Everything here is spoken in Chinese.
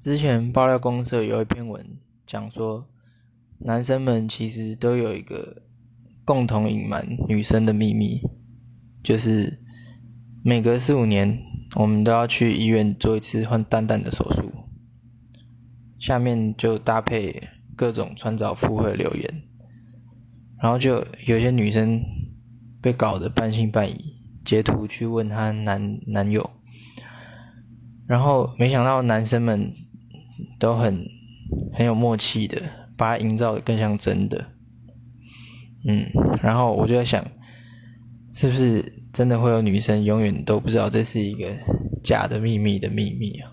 之前爆料公社有一篇文讲说，男生们其实都有一个共同隐瞒女生的秘密，就是每隔四五年，我们都要去医院做一次换蛋蛋的手术。下面就搭配各种穿凿附会留言，然后就有些女生被搞得半信半疑，截图去问她男男友，然后没想到男生们。都很很有默契的，把它营造的更像真的，嗯，然后我就在想，是不是真的会有女生永远都不知道这是一个假的秘密的秘密啊？